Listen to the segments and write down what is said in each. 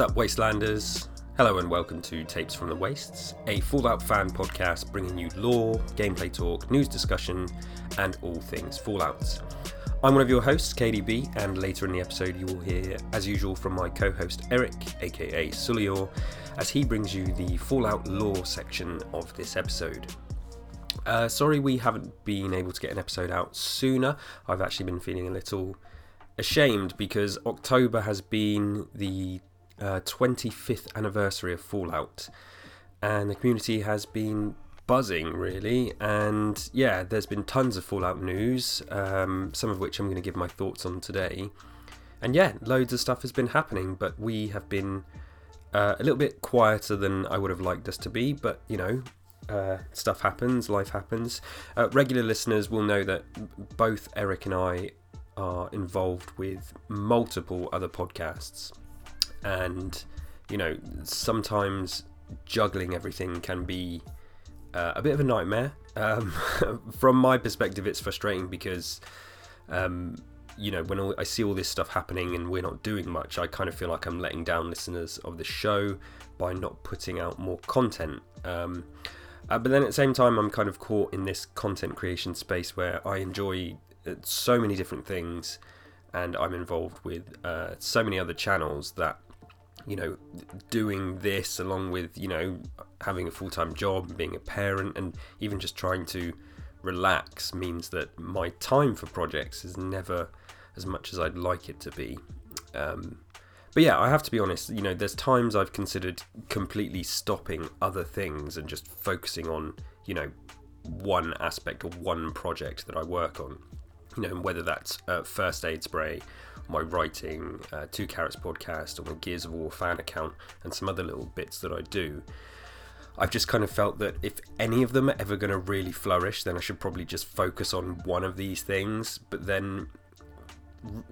Up, Wastelanders? Hello and welcome to Tapes from the Wastes, a Fallout fan podcast bringing you lore, gameplay talk, news discussion, and all things Fallout. I'm one of your hosts, KDB, and later in the episode you will hear, as usual, from my co host Eric, aka Sulior, as he brings you the Fallout lore section of this episode. Uh, sorry we haven't been able to get an episode out sooner. I've actually been feeling a little ashamed because October has been the uh, 25th anniversary of Fallout, and the community has been buzzing really. And yeah, there's been tons of Fallout news, um, some of which I'm going to give my thoughts on today. And yeah, loads of stuff has been happening, but we have been uh, a little bit quieter than I would have liked us to be. But you know, uh, stuff happens, life happens. Uh, regular listeners will know that both Eric and I are involved with multiple other podcasts and you know sometimes juggling everything can be uh, a bit of a nightmare. Um, from my perspective, it's frustrating because um, you know when I see all this stuff happening and we're not doing much, I kind of feel like I'm letting down listeners of the show by not putting out more content. Um, uh, but then at the same time, I'm kind of caught in this content creation space where I enjoy uh, so many different things, and I'm involved with uh, so many other channels that you know, doing this along with, you know, having a full time job, being a parent, and even just trying to relax means that my time for projects is never as much as I'd like it to be. Um, but yeah, I have to be honest, you know, there's times I've considered completely stopping other things and just focusing on, you know, one aspect or one project that I work on. You know, whether that's first aid spray my writing, uh, Two Carrots podcast, or my Gears of War fan account, and some other little bits that I do. I've just kind of felt that if any of them are ever going to really flourish, then I should probably just focus on one of these things. But then,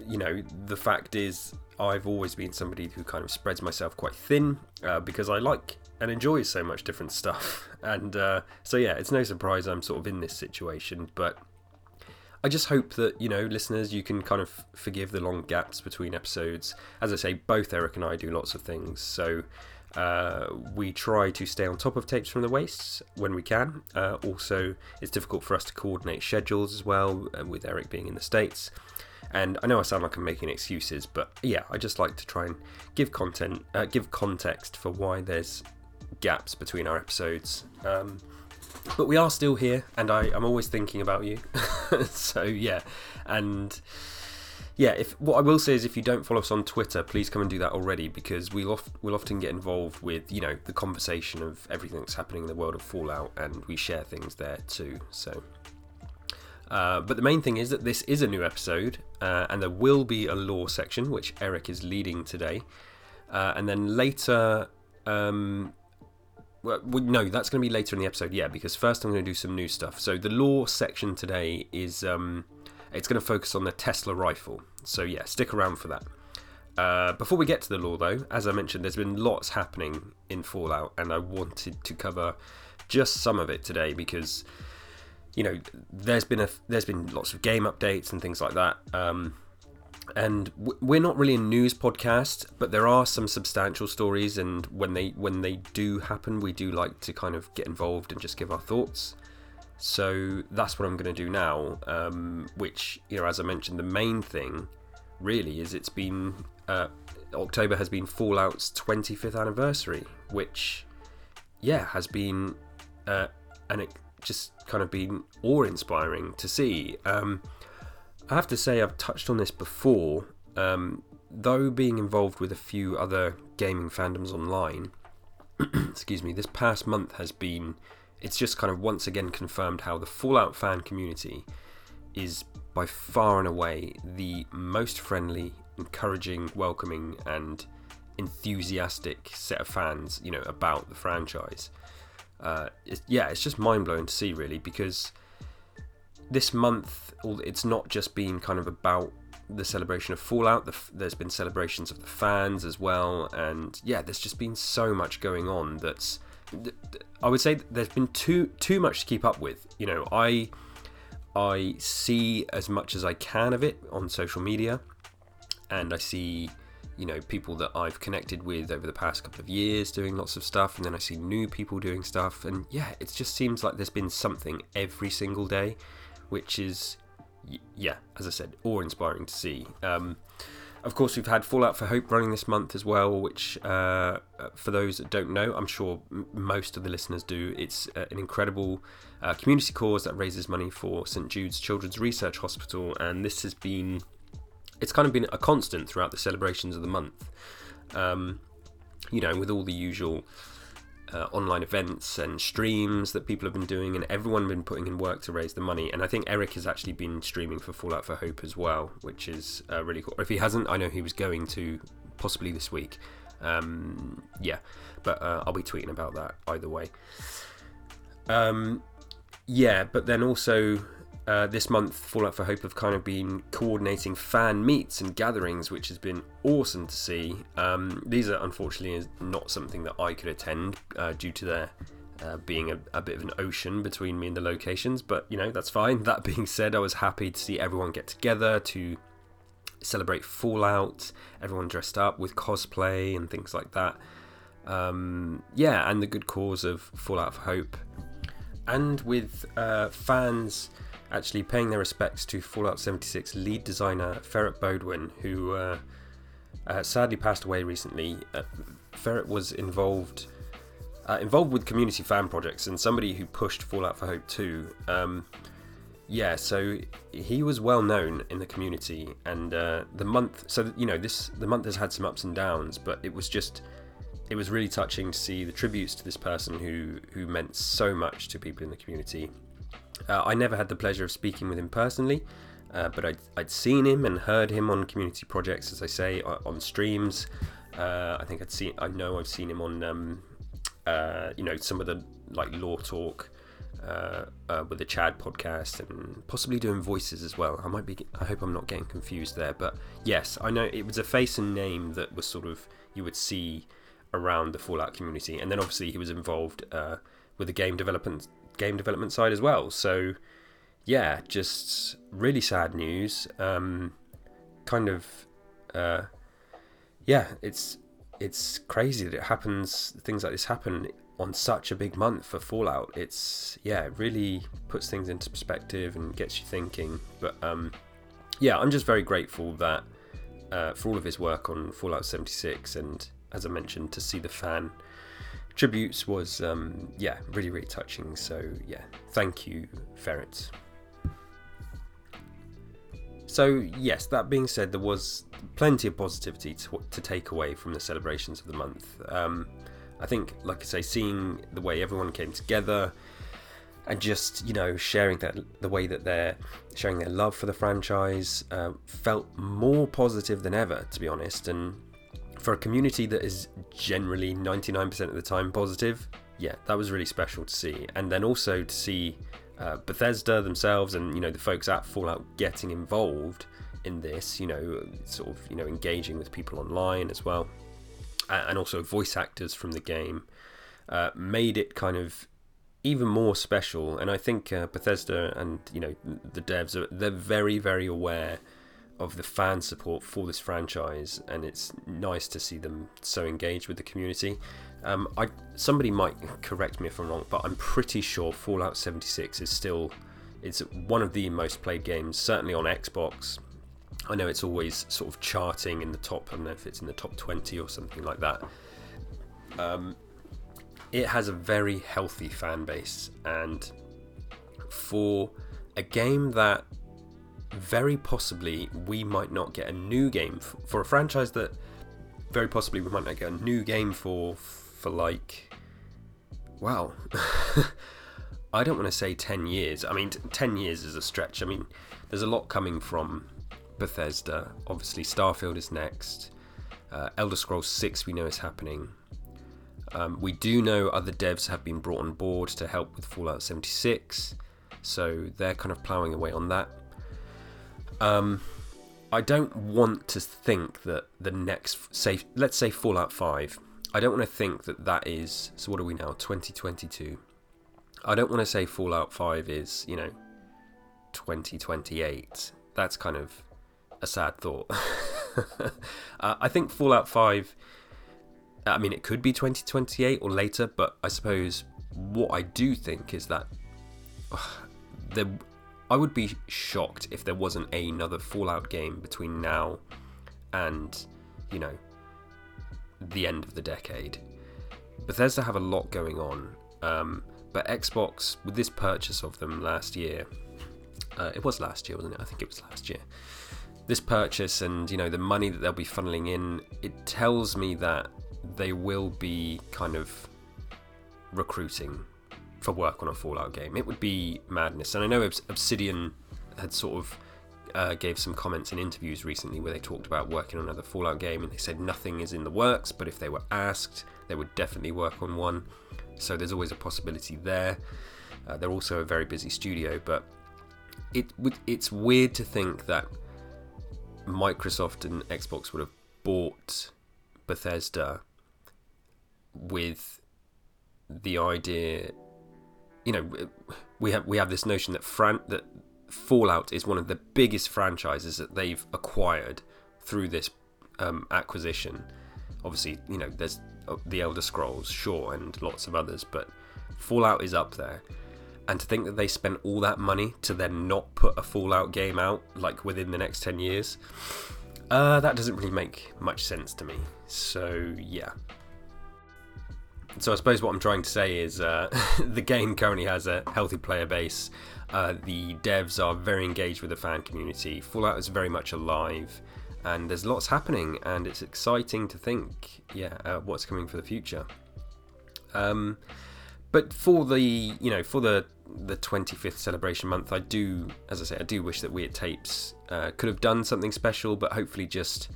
you know, the fact is, I've always been somebody who kind of spreads myself quite thin uh, because I like and enjoy so much different stuff. And uh, so, yeah, it's no surprise I'm sort of in this situation. But I just hope that, you know, listeners, you can kind of forgive the long gaps between episodes. As I say, both Eric and I do lots of things. So uh, we try to stay on top of tapes from the wastes when we can. Uh, also, it's difficult for us to coordinate schedules as well, uh, with Eric being in the States. And I know I sound like I'm making excuses, but yeah, I just like to try and give content, uh, give context for why there's gaps between our episodes. Um, but we are still here, and I, I'm always thinking about you. so yeah, and yeah, if what I will say is, if you don't follow us on Twitter, please come and do that already because we'll we'll often get involved with you know the conversation of everything that's happening in the world of Fallout, and we share things there too. So. Uh, but the main thing is that this is a new episode, uh, and there will be a lore section which Eric is leading today. Uh, and then later, um, well, no, that's going to be later in the episode, yeah, because first I'm going to do some new stuff. So the lore section today is um, it's going to focus on the Tesla rifle. So yeah, stick around for that. Uh, before we get to the lore, though, as I mentioned, there's been lots happening in Fallout, and I wanted to cover just some of it today because you know there's been a there's been lots of game updates and things like that. Um, and we're not really a news podcast but there are some substantial stories. And when they when they do happen we do like to kind of get involved and just give our thoughts. So that's what i'm going to do now um, which you know as i mentioned the main thing really is it's been uh, october has been fallout's 25th anniversary which yeah has been uh, and it just kind of been awe-inspiring to see. Um, I have to say, I've touched on this before. Um, though being involved with a few other gaming fandoms online, excuse me, this past month has been. It's just kind of once again confirmed how the Fallout fan community is by far and away the most friendly, encouraging, welcoming, and enthusiastic set of fans, you know, about the franchise. Uh, it's, yeah, it's just mind blowing to see, really, because this month, it's not just been kind of about the celebration of Fallout. The, there's been celebrations of the fans as well, and yeah, there's just been so much going on. That's I would say there's been too too much to keep up with. You know, I I see as much as I can of it on social media, and I see you know people that I've connected with over the past couple of years doing lots of stuff, and then I see new people doing stuff, and yeah, it just seems like there's been something every single day, which is yeah, as I said, awe-inspiring to see. Um, of course, we've had Fallout for Hope running this month as well, which, uh, for those that don't know, I'm sure m- most of the listeners do. It's uh, an incredible uh, community cause that raises money for St Jude's Children's Research Hospital, and this has been, it's kind of been a constant throughout the celebrations of the month. Um, you know, with all the usual uh, online events and streams that people have been doing, and everyone been putting in work to raise the money. And I think Eric has actually been streaming for Fallout for Hope as well, which is uh, really cool. Or if he hasn't, I know he was going to possibly this week. Um, yeah, but uh, I'll be tweeting about that either way. Um, yeah, but then also uh, this month, Fallout for Hope have kind of been coordinating fan meets and gatherings, which has been awesome to see. Um, these are unfortunately not something that I could attend uh, due to there uh, being a, a, bit of an ocean between me and the locations, but you know, that's fine. That being said, I was happy to see everyone get together to celebrate Fallout, everyone dressed up with cosplay and things like that. Um, yeah, and the good cause of Fallout for Hope. And with uh, fans actually paying their respects to Fallout 76 lead designer Ferret Baudoin, who uh, uh, sadly passed away recently. Uh, Ferret was involved uh, involved with community fan projects and somebody who pushed Fallout for Hope 2. Um, yeah, so he was well known in the community, and uh, the month. So you know, this the month has had some ups and downs, but it was just it was really touching to see the tributes to this person who who meant so much to people in the community uh, I never had the pleasure of speaking with him personally, uh, but I'd, I'd, seen him and heard him on community projects, as I say, on streams. Uh, I think I'd seen, I know I've seen him on, um, uh, you know, some of the like lore Talk uh, uh, with the Chad podcast and possibly doing voices as well. I might be, I hope I'm not getting confused there, but yes, I know it was a face and name that was sort of you would see around the Fallout community, and then obviously he was involved with the game development game development side as well. So, yeah, just really sad news. Um, kind of, uh, yeah, it's it's crazy that it happens. Things like this happen on such a big month for Fallout. It's yeah, it really puts things into perspective and gets you thinking. But um, yeah, I'm just very grateful that uh, for all of his work on Fallout 76, and as I mentioned, to see the fan tributes was um, yeah really really touching. So yeah thank you ferret. So yes that being said there was plenty of positivity to, to take away from the celebrations of the month. Um, i think like i say seeing the way everyone came together and just you know sharing that the way that they're showing their love for the franchise uh, felt more positive than ever to be honest. And for a community that is generally 99% of the time positive, yeah, that was really special to see. And then also to see uh, Bethesda themselves and you know the folks at Fallout getting involved in this, you know, sort of you know engaging with people online as well, and also voice actors from the game, uh, made it kind of even more special. And I think uh, Bethesda and you know the devs are they're very very aware of the fan support for this franchise, and it's nice to see them so engaged with the community. Um, I somebody might correct me if I'm wrong, but I'm pretty sure Fallout 76 is still it's one of the most played games, certainly on Xbox. I know it's always sort of charting in the top. I don't know if it's in the top 20 or something like that. Um, it has a very healthy fan base, and for a game that very possibly we might not get a new game for, for a franchise that very possibly we might not get a new game for for like well I don't want to say 10 years. I mean 10 years is a stretch. I mean there's a lot coming from Bethesda. Obviously Starfield is next. Uh, Elder Scrolls 6 we know is happening. Um, we do know other devs have been brought on board to help with Fallout 76, so they're kind of ploughing away on that. Um, I don't want to think that the next, say, let's say Fallout 5. I don't want to think that that is. So what are we now? 2022. I don't want to say Fallout 5 is, you know, 2028. That's kind of a sad thought. uh, I think Fallout 5. I mean, it could be 2028 or later, but I suppose what I do think is that uh, there, I would be shocked if there wasn't another Fallout game between now and, you know, the end of the decade. Bethesda have a lot going on, um, but Xbox, with this purchase of them last year, uh, it was last year, wasn't it? I think it was last year. This purchase and you know the money that they'll be funneling in, it tells me that they will be kind of recruiting for work on a Fallout game. It would be madness. And I know Obsidian had sort of uh, gave some comments in interviews recently where they talked about working on another Fallout game and they said nothing is in the works, but if they were asked, they would definitely work on one. So there's always a possibility there. Uh, they're also a very busy studio, but it it's weird to think that Microsoft and Xbox would have bought Bethesda with the idea you know we have we have this notion that Fran- that Fallout is one of the biggest franchises that they've acquired through this um, acquisition. Obviously, you know, there's uh, the Elder Scrolls, sure, and lots of others, but Fallout is up there. And to think that they spent all that money to then not put a Fallout game out like within the next 10 years, uh, that doesn't really make much sense to me. So, yeah, so I suppose what I'm trying to say is uh, the game currently has a healthy player base. Uh, the devs are very engaged with the fan community. Fallout is very much alive, and there's lots happening, and it's exciting to think, yeah, uh, what's coming for the future. Um, but for the you know for the the 25th celebration month, I do, as I say, I do wish that Weird Tapes uh, could have done something special, but hopefully just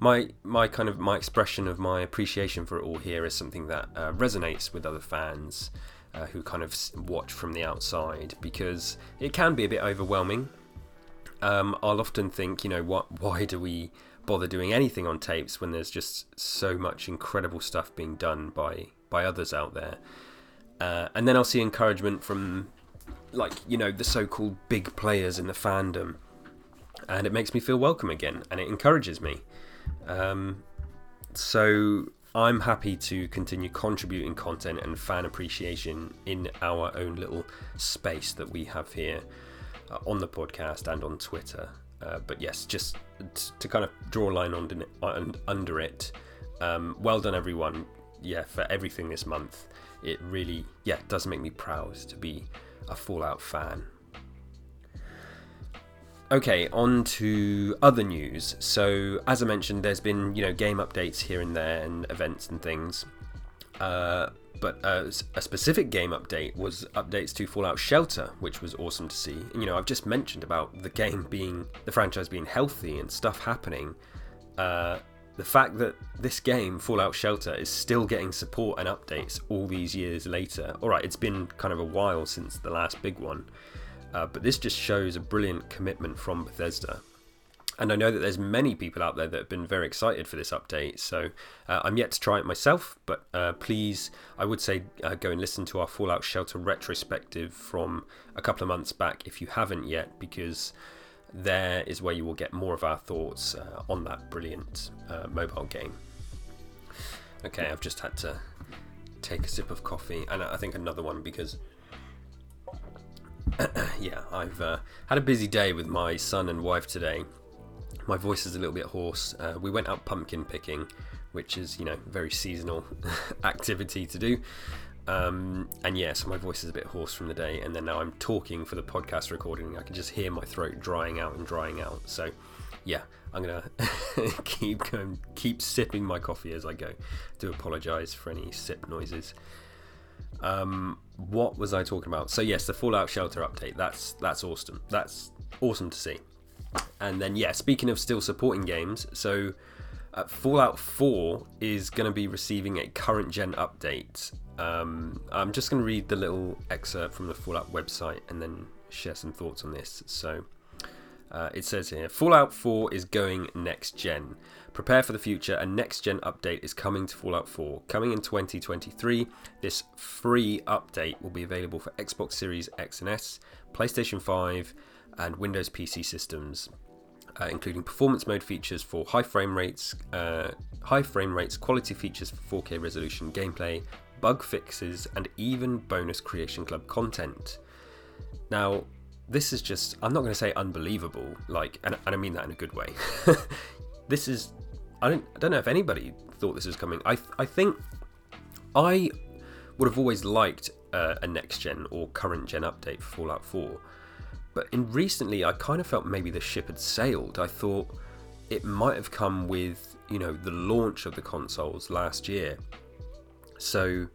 my my kind of my expression of my appreciation for it all here is something that uh, resonates with other fans uh, who kind of watch from the outside because it can be a bit overwhelming. Um, I'll often think, you know, what why do we bother doing anything on tapes when there's just so much incredible stuff being done by by others out there? Uh, and then I'll see encouragement from like you know the so-called big players in the fandom, and it makes me feel welcome again, and it encourages me. Um, so I'm happy to continue contributing content and fan appreciation in our own little space that we have here uh, on the podcast and on Twitter. Uh, but yes, just t- to kind of draw a line on, on under it. Um, well done, everyone. Yeah, for everything this month. It really, yeah, does make me proud to be a Fallout fan. Okay, on to other news. So, as I mentioned, there's been you know game updates here and there and events and things. Uh, but uh, a specific game update was updates to Fallout Shelter, which was awesome to see. You know, I've just mentioned about the game being the franchise being healthy and stuff happening. Uh, the fact that this game, Fallout Shelter, is still getting support and updates all these years later. All right, it's been kind of a while since the last big one. Uh, but this just shows a brilliant commitment from Bethesda. And I know that there's many people out there that have been very excited for this update. So uh, I'm yet to try it myself, but uh, please, I would say uh, go and listen to our Fallout Shelter retrospective from a couple of months back if you haven't yet, because there is where you will get more of our thoughts uh, on that brilliant uh, mobile game. Okay, I've just had to take a sip of coffee, and I think another one because yeah, I've uh, had a busy day with my son and wife today. My voice is a little bit hoarse. Uh, we went out pumpkin picking, which is, you know, very seasonal activity to do. Um, and yeah, so my voice is a bit hoarse from the day. And then now I'm talking for the podcast recording. I can just hear my throat drying out and drying out. So yeah, I'm gonna keep going, keep sipping my coffee as I go. Do apologise for any sip noises. Um, what was I talking about? So yes, the Fallout Shelter update. That's that's awesome. That's awesome to see. And then yeah, speaking of still supporting games, so uh, Fallout 4 is going to be receiving a current gen update. Um, I'm just going to read the little excerpt from the Fallout website and then share some thoughts on this. So uh, it says here Fallout 4 is going next gen. Prepare for the future, a next gen update is coming to Fallout 4. Coming in 2023, this free update will be available for Xbox Series X and S, PlayStation 5, and Windows PC systems. uh, including performance mode features for high frame rates, uh, high frame rates, quality features for 4K resolution gameplay, bug fixes, and even bonus Creation Club content. Now, this is just, I'm not going to say unbelievable, like, and, and I mean that in a good way. this is, I don't, I don't know if anybody thought this was coming. I, I think I would have always liked uh, a next gen or current gen update for Fallout 4. But in recently, I kind of felt maybe the ship had sailed. I thought it might have come with, you know, the launch of the consoles last year. So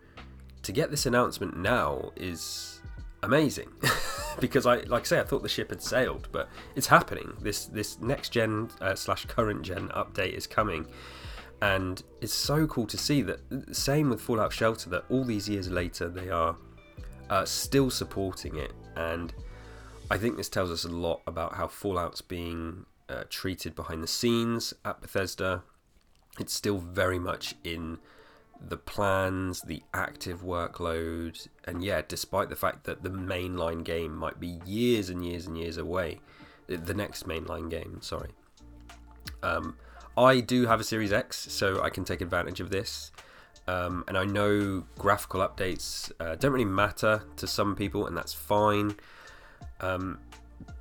to get this announcement now is amazing. because I, like I say, I thought the ship had sailed, but it's happening. This this next gen uh, slash current gen update is coming, and it's so cool to see that. Same with Fallout Shelter, that all these years later they are uh, still supporting it, and I think this tells us a lot about how Fallout's being uh, treated behind the scenes at Bethesda. It's still very much in the plans, the active workload, and yeah, despite the fact that the mainline game might be years and years and years away, the next mainline game, sorry. Um, I do have a Series X, so I can take advantage of this. Um, and I know graphical updates uh, don't really matter to some people, and that's fine. Um,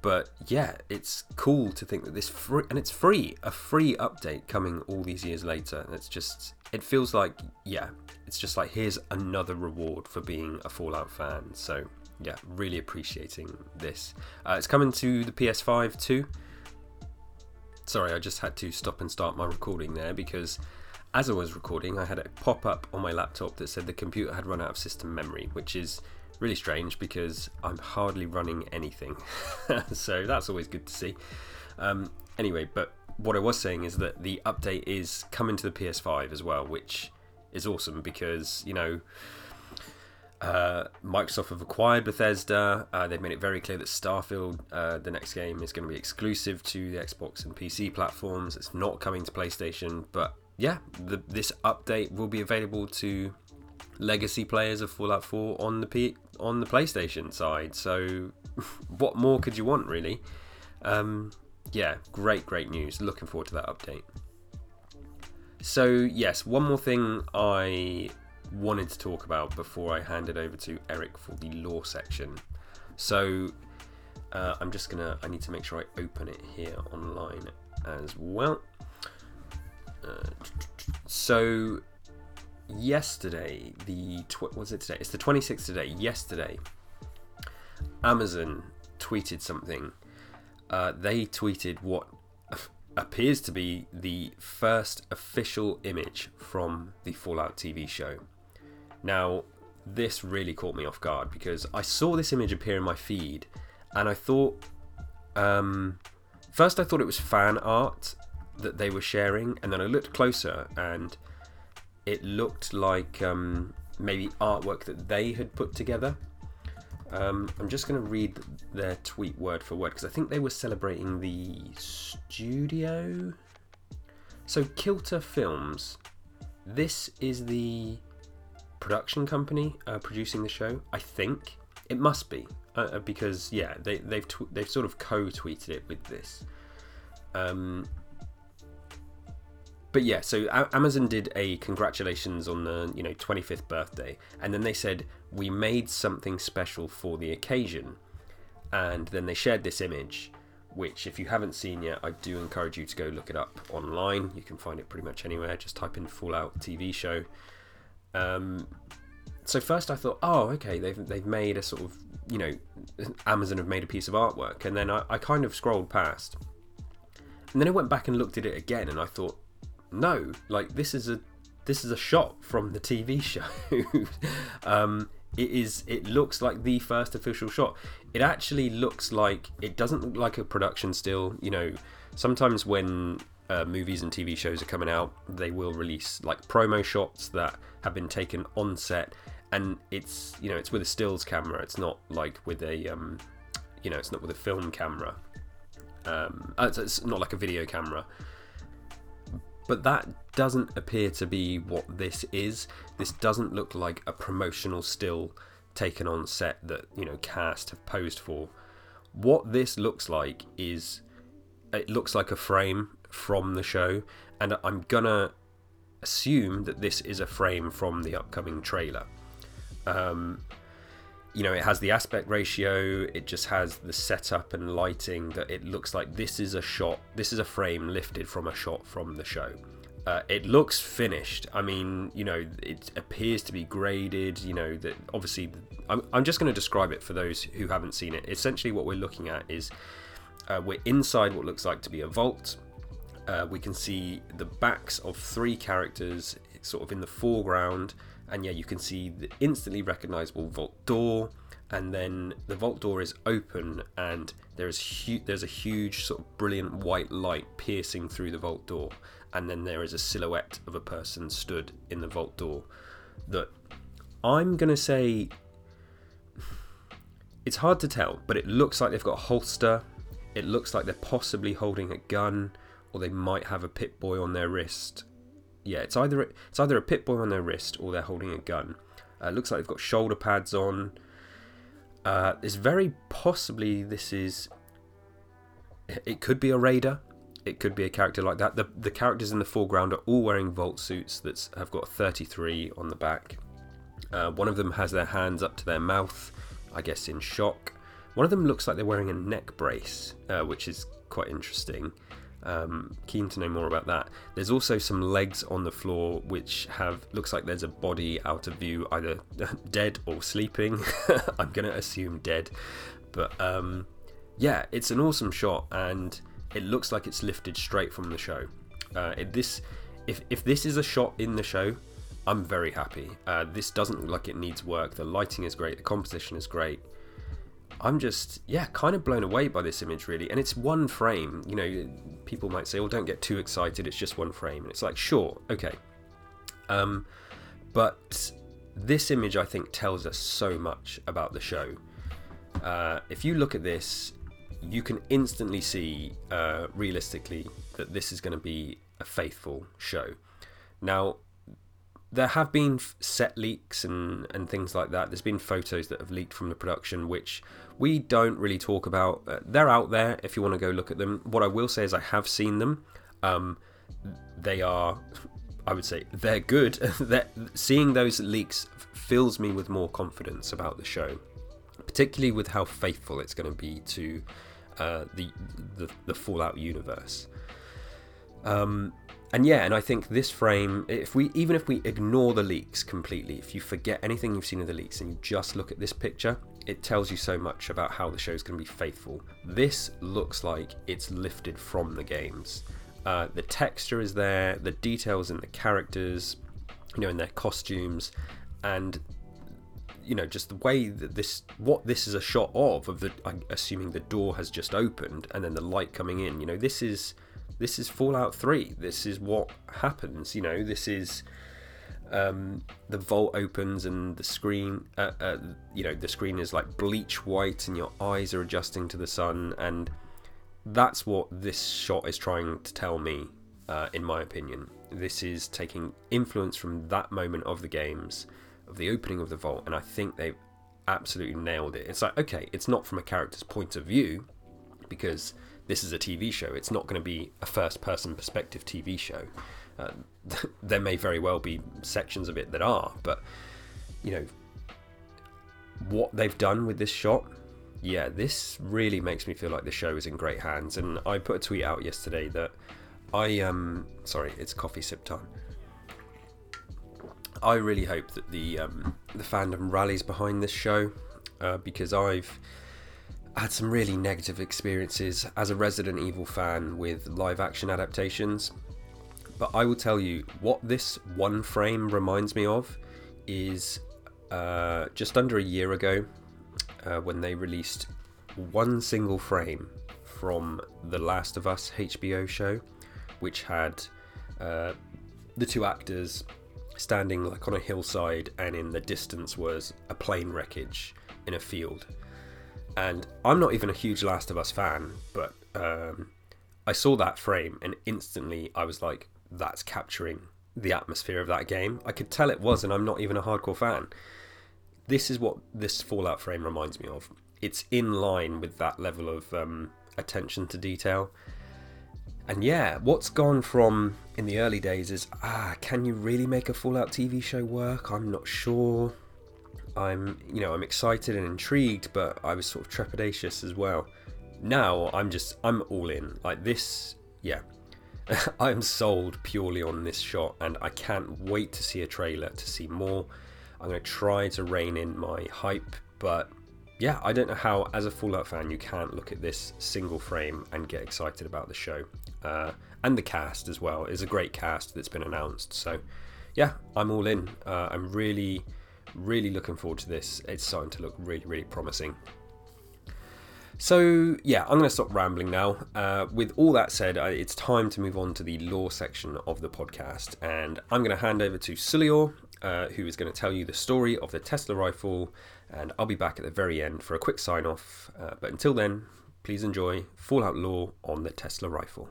but yeah, it's cool to think that this free and it's free, a free update coming all these years later. It's just it feels like yeah, it's just like here's another reward for being a Fallout fan. So yeah, really appreciating this. Uh, it's coming to the PS5 too. Sorry, I just had to stop and start my recording there because as I was recording, I had a pop up on my laptop that said the computer had run out of system memory, which is really strange because I'm hardly running anything. so that's always good to see. Um, anyway, but what I was saying is that the update is coming to the PS5 as well, which is awesome because, you know, uh, Microsoft have acquired Bethesda. Uh, they've made it very clear that Starfield, uh, the next game, is going to be exclusive to the Xbox and PC platforms. It's not coming to PlayStation, but yeah, the, this update will be available to legacy players of Fallout 4 on the P- on the PlayStation side. So, what more could you want, really? Um, yeah, great, great news. Looking forward to that update. So, yes, one more thing I wanted to talk about before I hand it over to Eric for the lore section. So, uh, I'm just gonna, I need to make sure I open it here online as well. Uh, so, yesterday, the tw- was it today? It's the 26th today. Yesterday, Amazon tweeted something. Uh, they tweeted what appears to be the first official image from the Fallout TV show. Now, this really caught me off guard because I saw this image appear in my feed and I thought, um, first I thought it was fan art that they were sharing, and then I looked closer and it looked like um, maybe artwork that they had put together. Um, I'm just going to read their tweet word for word because I think they were celebrating the studio. So, Kilter Films, this is the production company uh, producing the show. I think it must be uh, uh because yeah, they, they've tw- they've sort of co-tweeted it with this. Um, but yeah, so Amazon did a congratulations on the you know 25th birthday, and then they said we made something special for the occasion, and then they shared this image, which if you haven't seen yet, I do encourage you to go look it up online. You can find it pretty much anywhere. Just type in Fallout TV show. Um, so first I thought, oh, okay, they've they've made a sort of you know Amazon have made a piece of artwork, and then I, I kind of scrolled past, and then I went back and looked at it again, and I thought no, like this is a this is a shot from the TV show. um, it is. It looks like the first official shot. It actually looks like it doesn't look like a production still. You know, sometimes when uh, movies and TV shows are coming out, they will release like promo shots that have been taken on set, and it's you know it's with a stills camera. It's not like with a um, you know it's not with a film camera. Um, uh, it's not like a video camera. But that doesn't appear to be what this is. This doesn't look like a promotional still taken on set that, you know, cast have posed for. What this looks like is it looks like a frame from the show, and I'm gonna assume that this is a frame from the upcoming trailer. Um, you know, it has the aspect ratio, it just has the setup and lighting that it looks like this is a shot, this is a frame lifted from a shot from the show. Uh, it looks finished. I mean, you know, it appears to be graded. You know, that obviously, I'm, I'm just going to describe it for those who haven't seen it. Essentially, what we're looking at is uh, we're inside what looks like to be a vault. Uh, we can see the backs of three characters sort of in the foreground, and yeah, you can see the instantly recognizable vault door. And then the vault door is open, and there is hu- there's a huge sort of brilliant white light piercing through the vault door and then there is a silhouette of a person stood in the vault door that I'm to say it's hard to tell, but it looks like they've got a holster. It looks like they're possibly holding a gun or they might have a Pip-Boy on their wrist. Yeah, it's either it's either a Pip-Boy on their wrist or they're holding a gun. Uh, looks like they've got shoulder pads on. Uh, it's very possibly this is. It could be a raider it could be a character like that. The the characters in the foreground are all wearing vault suits that have got 33 on the back. Uh, one of them has their hands up to their mouth, I guess in shock. One of them looks like they're wearing a neck brace, uh, which is quite interesting. Um, keen to know more about that. There's also some legs on the floor, which have looks like there's a body out of view, either dead or sleeping. I'm gonna assume dead, but um, yeah, it's an awesome shot and it looks like it's lifted straight from the show. Uh, it, this, if if this is a shot in the show, I'm very happy. Uh, this doesn't look like it needs work. The lighting is great. The composition is great. I'm just yeah, kind of blown away by this image really, and it's one frame. You know, people might say, "Oh, don't get too excited. It's just one frame," and it's like, sure, okay. Um, but this image, I think, tells us so much about the show. Uh, if you look at this, you can instantly see uh, realistically that this is going to be a faithful show. Now, there have been set leaks and, and things like that. There's been photos that have leaked from the production, which we don't really talk about. Uh, they're out there if you want to go look at them. What I will say is, I have seen them. Um, they are, I would say, they're good. they're, seeing those leaks fills me with more confidence about the show, particularly with how faithful it's going to be to uh, the, the, the Fallout universe. Um, and yeah, and I think this frame, if we even if we ignore the leaks completely, if you forget anything you've seen of the leaks and you just look at this picture, it tells you so much about how the show is going to be faithful. This looks like it's lifted from the games. Uh, the texture is there, the details in the characters, you know, in their costumes, and you know just the way that this what this is a shot of of the I'm assuming the door has just opened and then the light coming in you know this is this is fallout 3 this is what happens you know this is um, the vault opens and the screen uh, uh, you know the screen is like bleach white and your eyes are adjusting to the sun and that's what this shot is trying to tell me uh, in my opinion this is taking influence from that moment of the games of the opening of the vault, and I think they've absolutely nailed it. It's like, okay, it's not from a character's point of view, because this is a TV show. It's not going to be a first person perspective TV show. Uh, there may very well be sections of it that are, but you know, what they've done with this shot, yeah, this really makes me feel like the show is in great hands. And I put a tweet out yesterday that I um sorry, it's coffee sip time. I really hope that the um, the fandom rallies behind this show uh, because I've had some really negative experiences as a Resident Evil fan with live action adaptations. But I will tell you what this one frame reminds me of is uh, just under a year ago uh, when they released one single frame from the Last of Us HBO show, which had uh, the two actors standing like on a hillside, and in the distance was a plane wreckage in a field. And I'm not even a huge Last of Us fan, but um, I saw that frame and instantly I was like, that's capturing the atmosphere of that game. I could tell it was, and I'm not even a hardcore fan. This is what this Fallout frame reminds me of. It's in line with that level of um, attention to detail. and yeah, what's gone from in the early days is ah, can you really make a Fallout TV show work? I'm not sure. I'm, you know, I'm excited and intrigued, but I was sort of trepidatious as well. Now I'm just, I'm all in. Like this, yeah, I'm sold purely on this shot, and I can't wait to see a trailer to see more. I'm going to try to rein in my hype, but yeah, I don't know how, as a Fallout fan, you can't look at this single frame and get excited about the show. Uh, and the cast as well. It's a great cast that's been announced. So, yeah, I'm all in. Uh, I'm really Really looking forward to this. It's starting to look really, really promising. So, yeah, I'm going to stop rambling now. Uh, with all that said, it's time to move on to the lore section of the podcast, and I'm going to hand over to Sulior, uh, who is going to tell you the story of the Tesla rifle, and I'll be back at the very end for a quick sign off. Uh, but until then, please enjoy Fallout Lore on the Tesla rifle.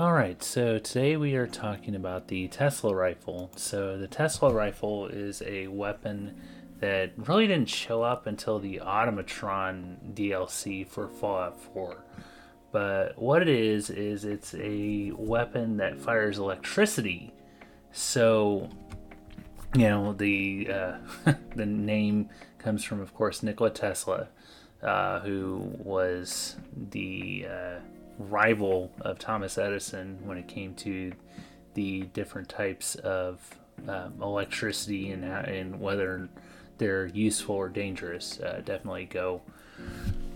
Alright, so today we are talking about the Tesla rifle. So, the Tesla rifle is a weapon that really didn't show up until the Automatron DLC for Fallout 4. But what it is, is it's a weapon that fires electricity. So, you know, the, uh, the name comes from, of course, Nikola Tesla, uh, who was the. Uh, rival of Thomas Edison when it came to the different types of um, electricity and, and whether they're useful or dangerous. Uh, definitely go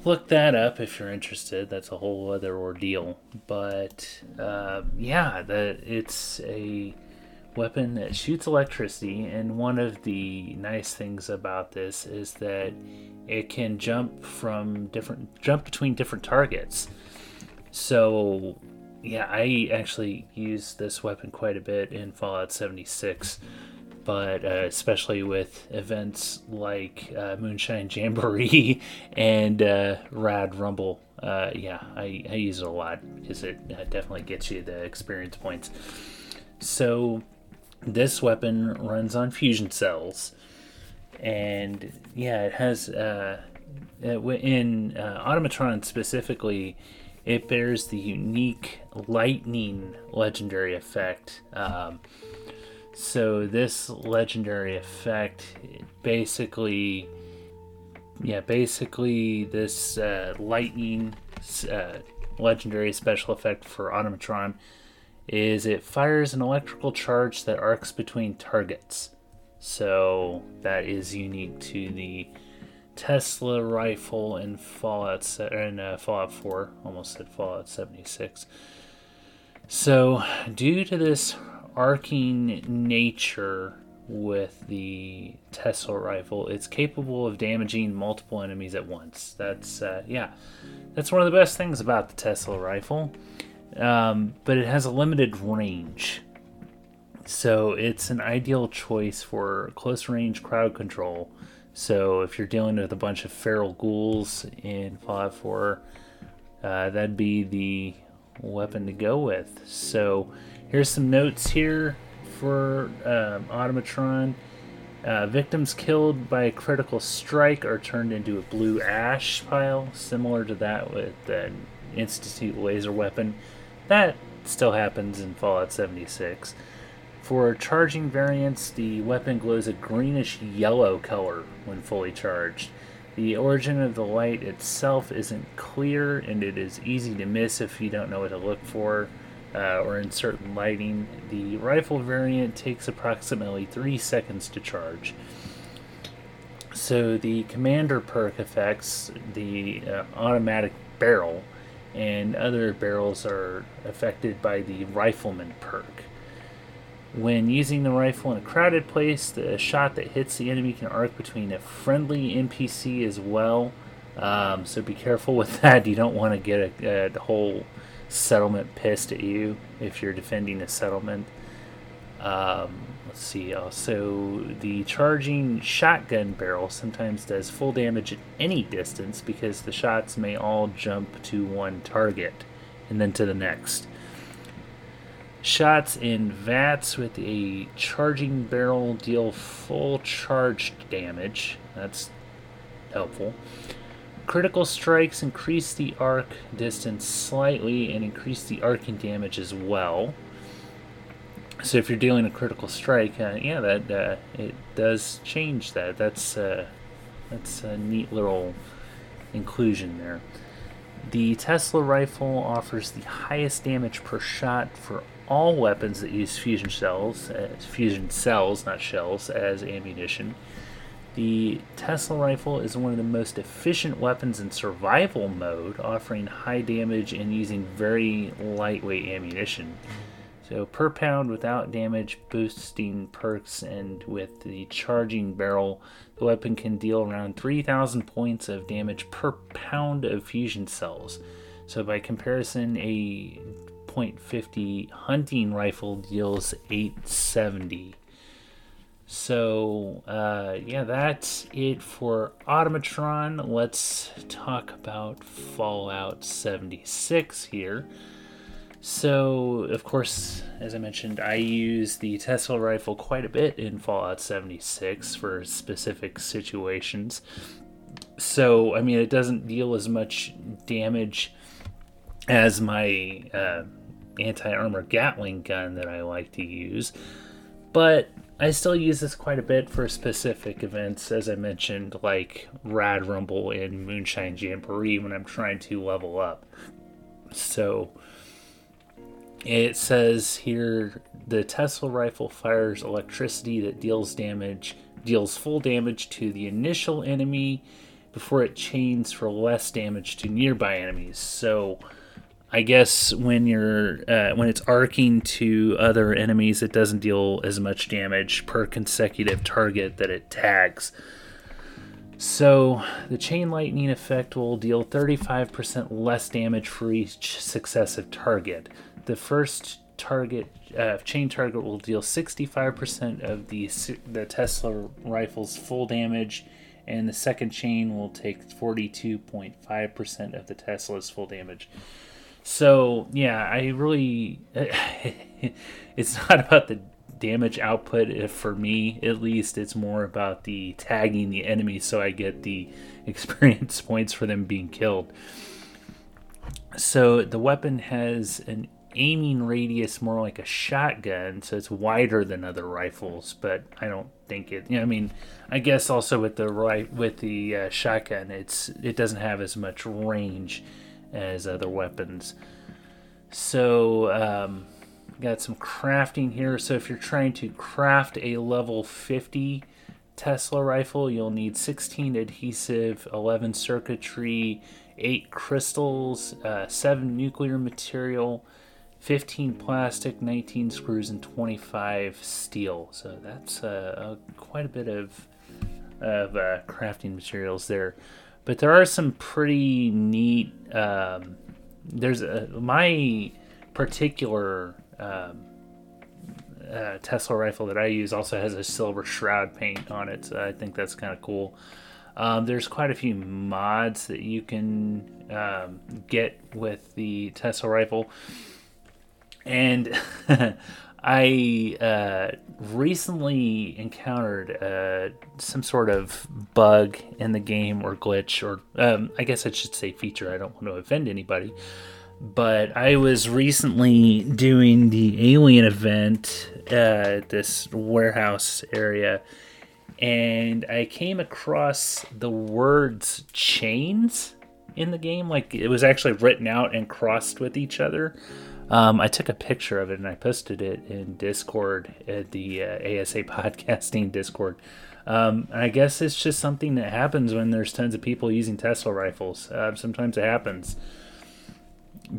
look that up if you're interested. That's a whole other ordeal. But uh, yeah, that it's a weapon that shoots electricity, and one of the nice things about this is that it can jump from different jump between different targets. So, yeah, I actually use this weapon quite a bit in Fallout 76, but uh, especially with events like uh, Moonshine Jamboree and uh, Rad Rumble. Uh, yeah, I, I use it a lot because it uh, definitely gets you the experience points. So, this weapon runs on fusion cells, and yeah, it has uh, in Automatron specifically it bears the unique lightning legendary effect. Um, so this legendary effect basically, yeah, basically this uh, lightning uh, legendary special effect for Automatron is it fires an electrical charge that arcs between targets. So that is unique to the Tesla rifle in Fallout in uh, Fallout 4. Almost said Fallout 76. So, due to this arcing nature with the Tesla rifle, it's capable of damaging multiple enemies at once. That's uh, yeah, that's one of the best things about the Tesla rifle. Um, but it has a limited range. So it's an ideal choice for close range crowd control so if you're dealing with a bunch of feral ghouls in Fallout 4, uh, that'd be the weapon to go with. So here's some notes here for um, Automatron. Uh, victims killed by a critical strike are turned into a blue ash pile, similar to that with the Institute laser weapon. That still happens in Fallout 76. For charging variants, the weapon glows a greenish yellow color when fully charged. The origin of the light itself isn't clear, and it is easy to miss if you don't know what to look for uh, or in certain lighting. The rifle variant takes approximately 3 seconds to charge. So, the Commando perk affects the uh, automatic barrel, and other barrels are affected by the rifleman perk. When using the rifle in a crowded place, the shot that hits the enemy can arc between a friendly NPC as well. Um, so be careful with that. You don't want to get a, a, whole settlement pissed at you if you're defending a settlement. Um, let's see. Also, the charging shotgun barrel sometimes does full damage at any distance because the shots may all jump to one target and then to the next. Shots in VATS with a charging barrel deal full charge damage. That's helpful. Critical strikes increase the arc distance slightly and increase the arcing damage as well. So if you're dealing a critical strike, uh, yeah, that uh, it does change that. That's uh, that's a neat little inclusion there. The Tesla rifle offers the highest damage per shot for all weapons that use fusion cells, uh, fusion cells, not shells, as ammunition. The Tesla rifle is one of the most efficient weapons in survival mode, offering high damage and using very lightweight ammunition. So, per pound without damage boosting perks, and with the charging barrel, the weapon can deal around 3,000 points of damage per pound of fusion cells. So, by comparison, a .50 hunting rifle deals 870. So, uh, yeah, that's it for Automatron. Let's talk about Fallout 76 here. So, of course, as I mentioned, I use the Tesla rifle quite a bit in Fallout 76 for specific situations. So, I mean, it doesn't deal as much damage as my uh, anti armor Gatling gun that I like to use. But I still use this quite a bit for specific events, as I mentioned, like Rad Rumble and Moonshine Jamboree when I'm trying to level up. So it says here the Tesla rifle fires electricity that deals damage, deals full damage to the initial enemy before it chains for less damage to nearby enemies. So I guess when you're uh, when it's arcing to other enemies, it doesn't deal as much damage per consecutive target that it tags. So the chain lightning effect will deal 35% less damage for each successive target. The first target uh, chain target will deal 65% of the the Tesla rifle's full damage, and the second chain will take 42.5% of the Tesla's full damage. So yeah, I really it's not about the damage output for me at least it's more about the tagging the enemy so I get the experience points for them being killed. So the weapon has an aiming radius more like a shotgun, so it's wider than other rifles. But I don't think it. I mean, I guess also with the right with the uh, shotgun, it's it doesn't have as much range as other weapons. So, um, got some crafting here. So, if you're trying to craft a level 50 Tesla rifle, you'll need 16 adhesive, 11 circuitry, 8 crystals, uh, 7 nuclear material, 15 plastic, 19 screws, and 25 steel. So, that's uh, quite a bit of, of uh, crafting materials there. But there are some pretty neat. Um, there's a, my particular um, uh, Tesla rifle that I use also has a silver shroud paint on it. So I think that's kind of cool. Um, there's quite a few mods that you can um, get with the Tesla rifle. And I uh, recently encountered uh, some sort of bug in the game or glitch, or um, I guess I should say feature. I don't want to offend anybody. But I was recently doing the alien event uh, this warehouse area, and I came across the words chains in the game. Like it was actually written out and crossed with each other. Um, I took a picture of it and I posted it in Discord at the uh, ASA podcasting Discord. Um, I guess it's just something that happens when there's tons of people using Tesla rifles. Uh, sometimes it happens.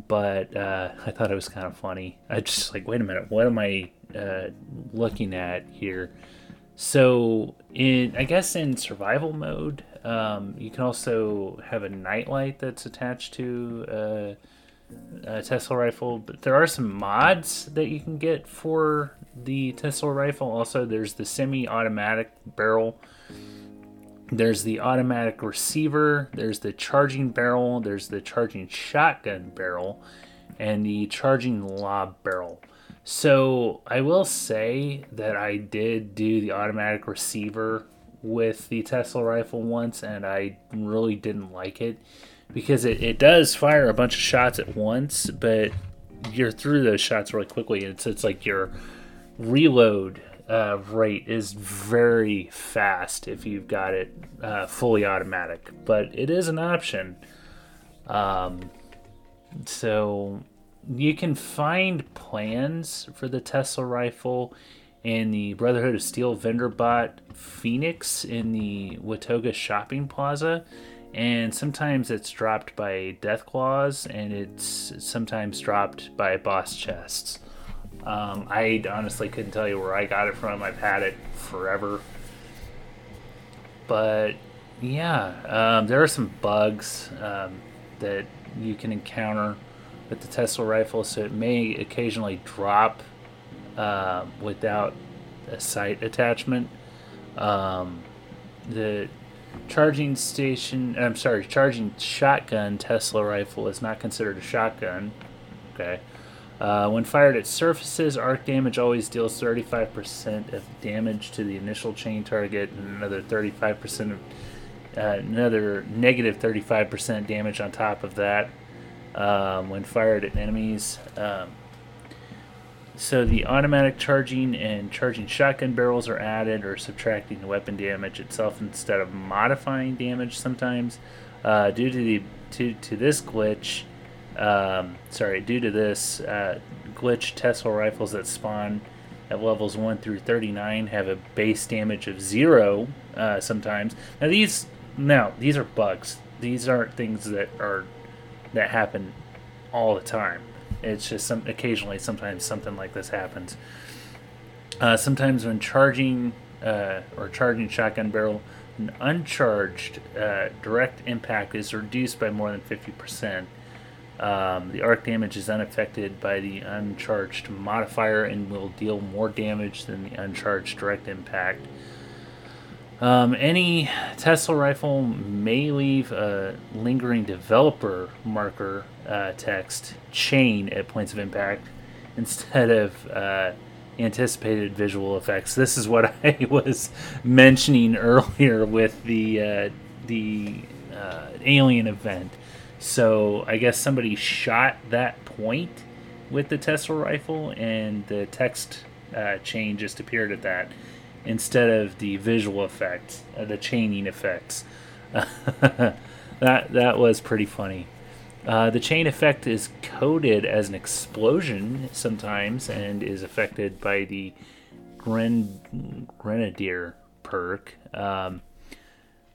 But uh, I thought it was kind of funny. I just like, wait a minute, what am I uh, looking at here? So, in I guess in survival mode, um, you can also have a nightlight that's attached to uh, Tesla rifle, but there are some mods that you can get for the Tesla rifle. Also, there's the semi-automatic barrel. There's the automatic receiver. There's the charging barrel. There's the charging shotgun barrel, and the charging lob barrel. So I will say that I did do the automatic receiver with the Tesla rifle once, and I really didn't like it because it, it does fire a bunch of shots at once, but you're through those shots really quickly. It's it's like your reload uh, rate is very fast if you've got it uh, fully automatic, but it is an option. Um, so you can find plans for the Tesla rifle in the Brotherhood of Steel vendor bot Phoenix in the Watoga shopping plaza. And sometimes it's dropped by Deathclaws, and it's sometimes dropped by boss chests. Um, I honestly couldn't tell you where I got it from. I've had it forever. But yeah, um, there are some bugs um, that you can encounter with the Tesla rifle, so it may occasionally drop uh, without a sight attachment. Um, the charging station, I'm sorry, charging shotgun Tesla rifle is not considered a shotgun. Okay. Uh, when fired at surfaces, arc damage always deals 35% of damage to the initial chain target and another 35% of uh, another negative 35% damage on top of that um, when fired at enemies. Um, so the automatic charging and charging shotgun barrels are added or subtracting the weapon damage itself instead of modifying damage sometimes. Uh, due to the to, to this glitch, um, sorry, due to this uh, glitch, Tesla rifles that spawn at levels 1 through 39 have a base damage of 0 uh, sometimes. Now these now these are bugs. These aren't things that are that happen all the time. It's just some occasionally sometimes something like this happens. Uh, sometimes when charging uh, or charging shotgun barrel, an uncharged uh, direct impact is reduced by more than 50%. Um, the arc damage is unaffected by the uncharged modifier and will deal more damage than the uncharged direct impact. Um, any Tesla rifle may leave a lingering developer marker uh, text chain at points of impact instead of uh, anticipated visual effects. This is what I was mentioning earlier with the uh, the uh, alien event. So I guess somebody shot that point with the Tesla rifle, and the text uh, chain just appeared at that instead of the visual effects, uh, the chaining effects. that that was pretty funny. Uh, the chain effect is coded as an explosion sometimes and is affected by the Gren- Grenadier perk. Um,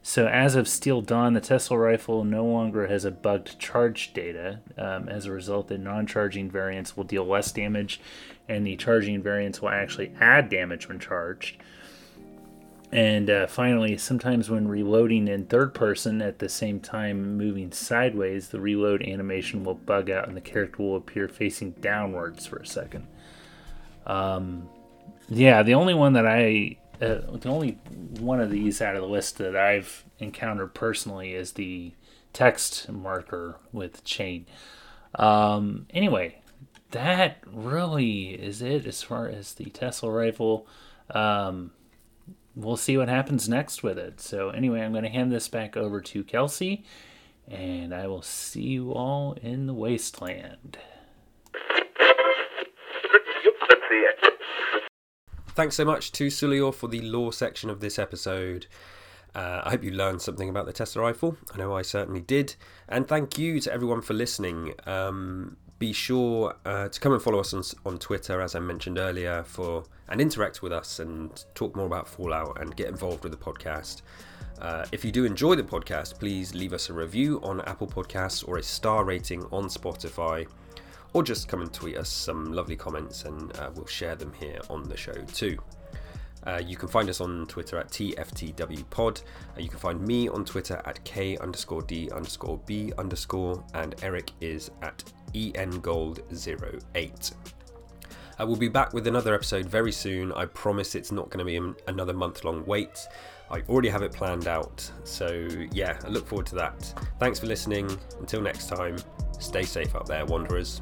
so, as of Steel Dawn, the Tesla rifle no longer has a bugged charge data. Um, as a result, the non charging variants will deal less damage, and the charging variants will actually add damage when charged. And uh, finally, sometimes when reloading in third person at the same time moving sideways, the reload animation will bug out and the character will appear facing downwards for a second. Um, yeah, the only one that I, uh, the only one of these out of the list that I've encountered personally is the text marker with chain. Um, anyway, that really is it as far as the Tesla rifle. Um, we'll see what happens next with it. So, anyway, I'm going to hand this back over to Kelsey, and I will see you all in the wasteland. Thanks so much to Sulior for the lore section of this episode. Uh, I hope you learned something about the Tesla rifle. I know I certainly did. And thank you to everyone for listening. Um, be sure uh, to come and follow us on, on Twitter, as I mentioned earlier, for and interact with us and talk more about Fallout and get involved with the podcast. Uh, if you do enjoy the podcast, please leave us a review on Apple Podcasts or a star rating on Spotify, or just come and tweet us some lovely comments and uh, we'll share them here on the show too. Uh, you can find us on Twitter at TFTWPod. Uh, you can find me on Twitter at K underscore D underscore B underscore, and Eric is at ENGold08. Uh, we'll be back with another episode very soon. I promise it's not going to be another month long wait. I already have it planned out. So, yeah, I look forward to that. Thanks for listening. Until next time, stay safe out there, Wanderers.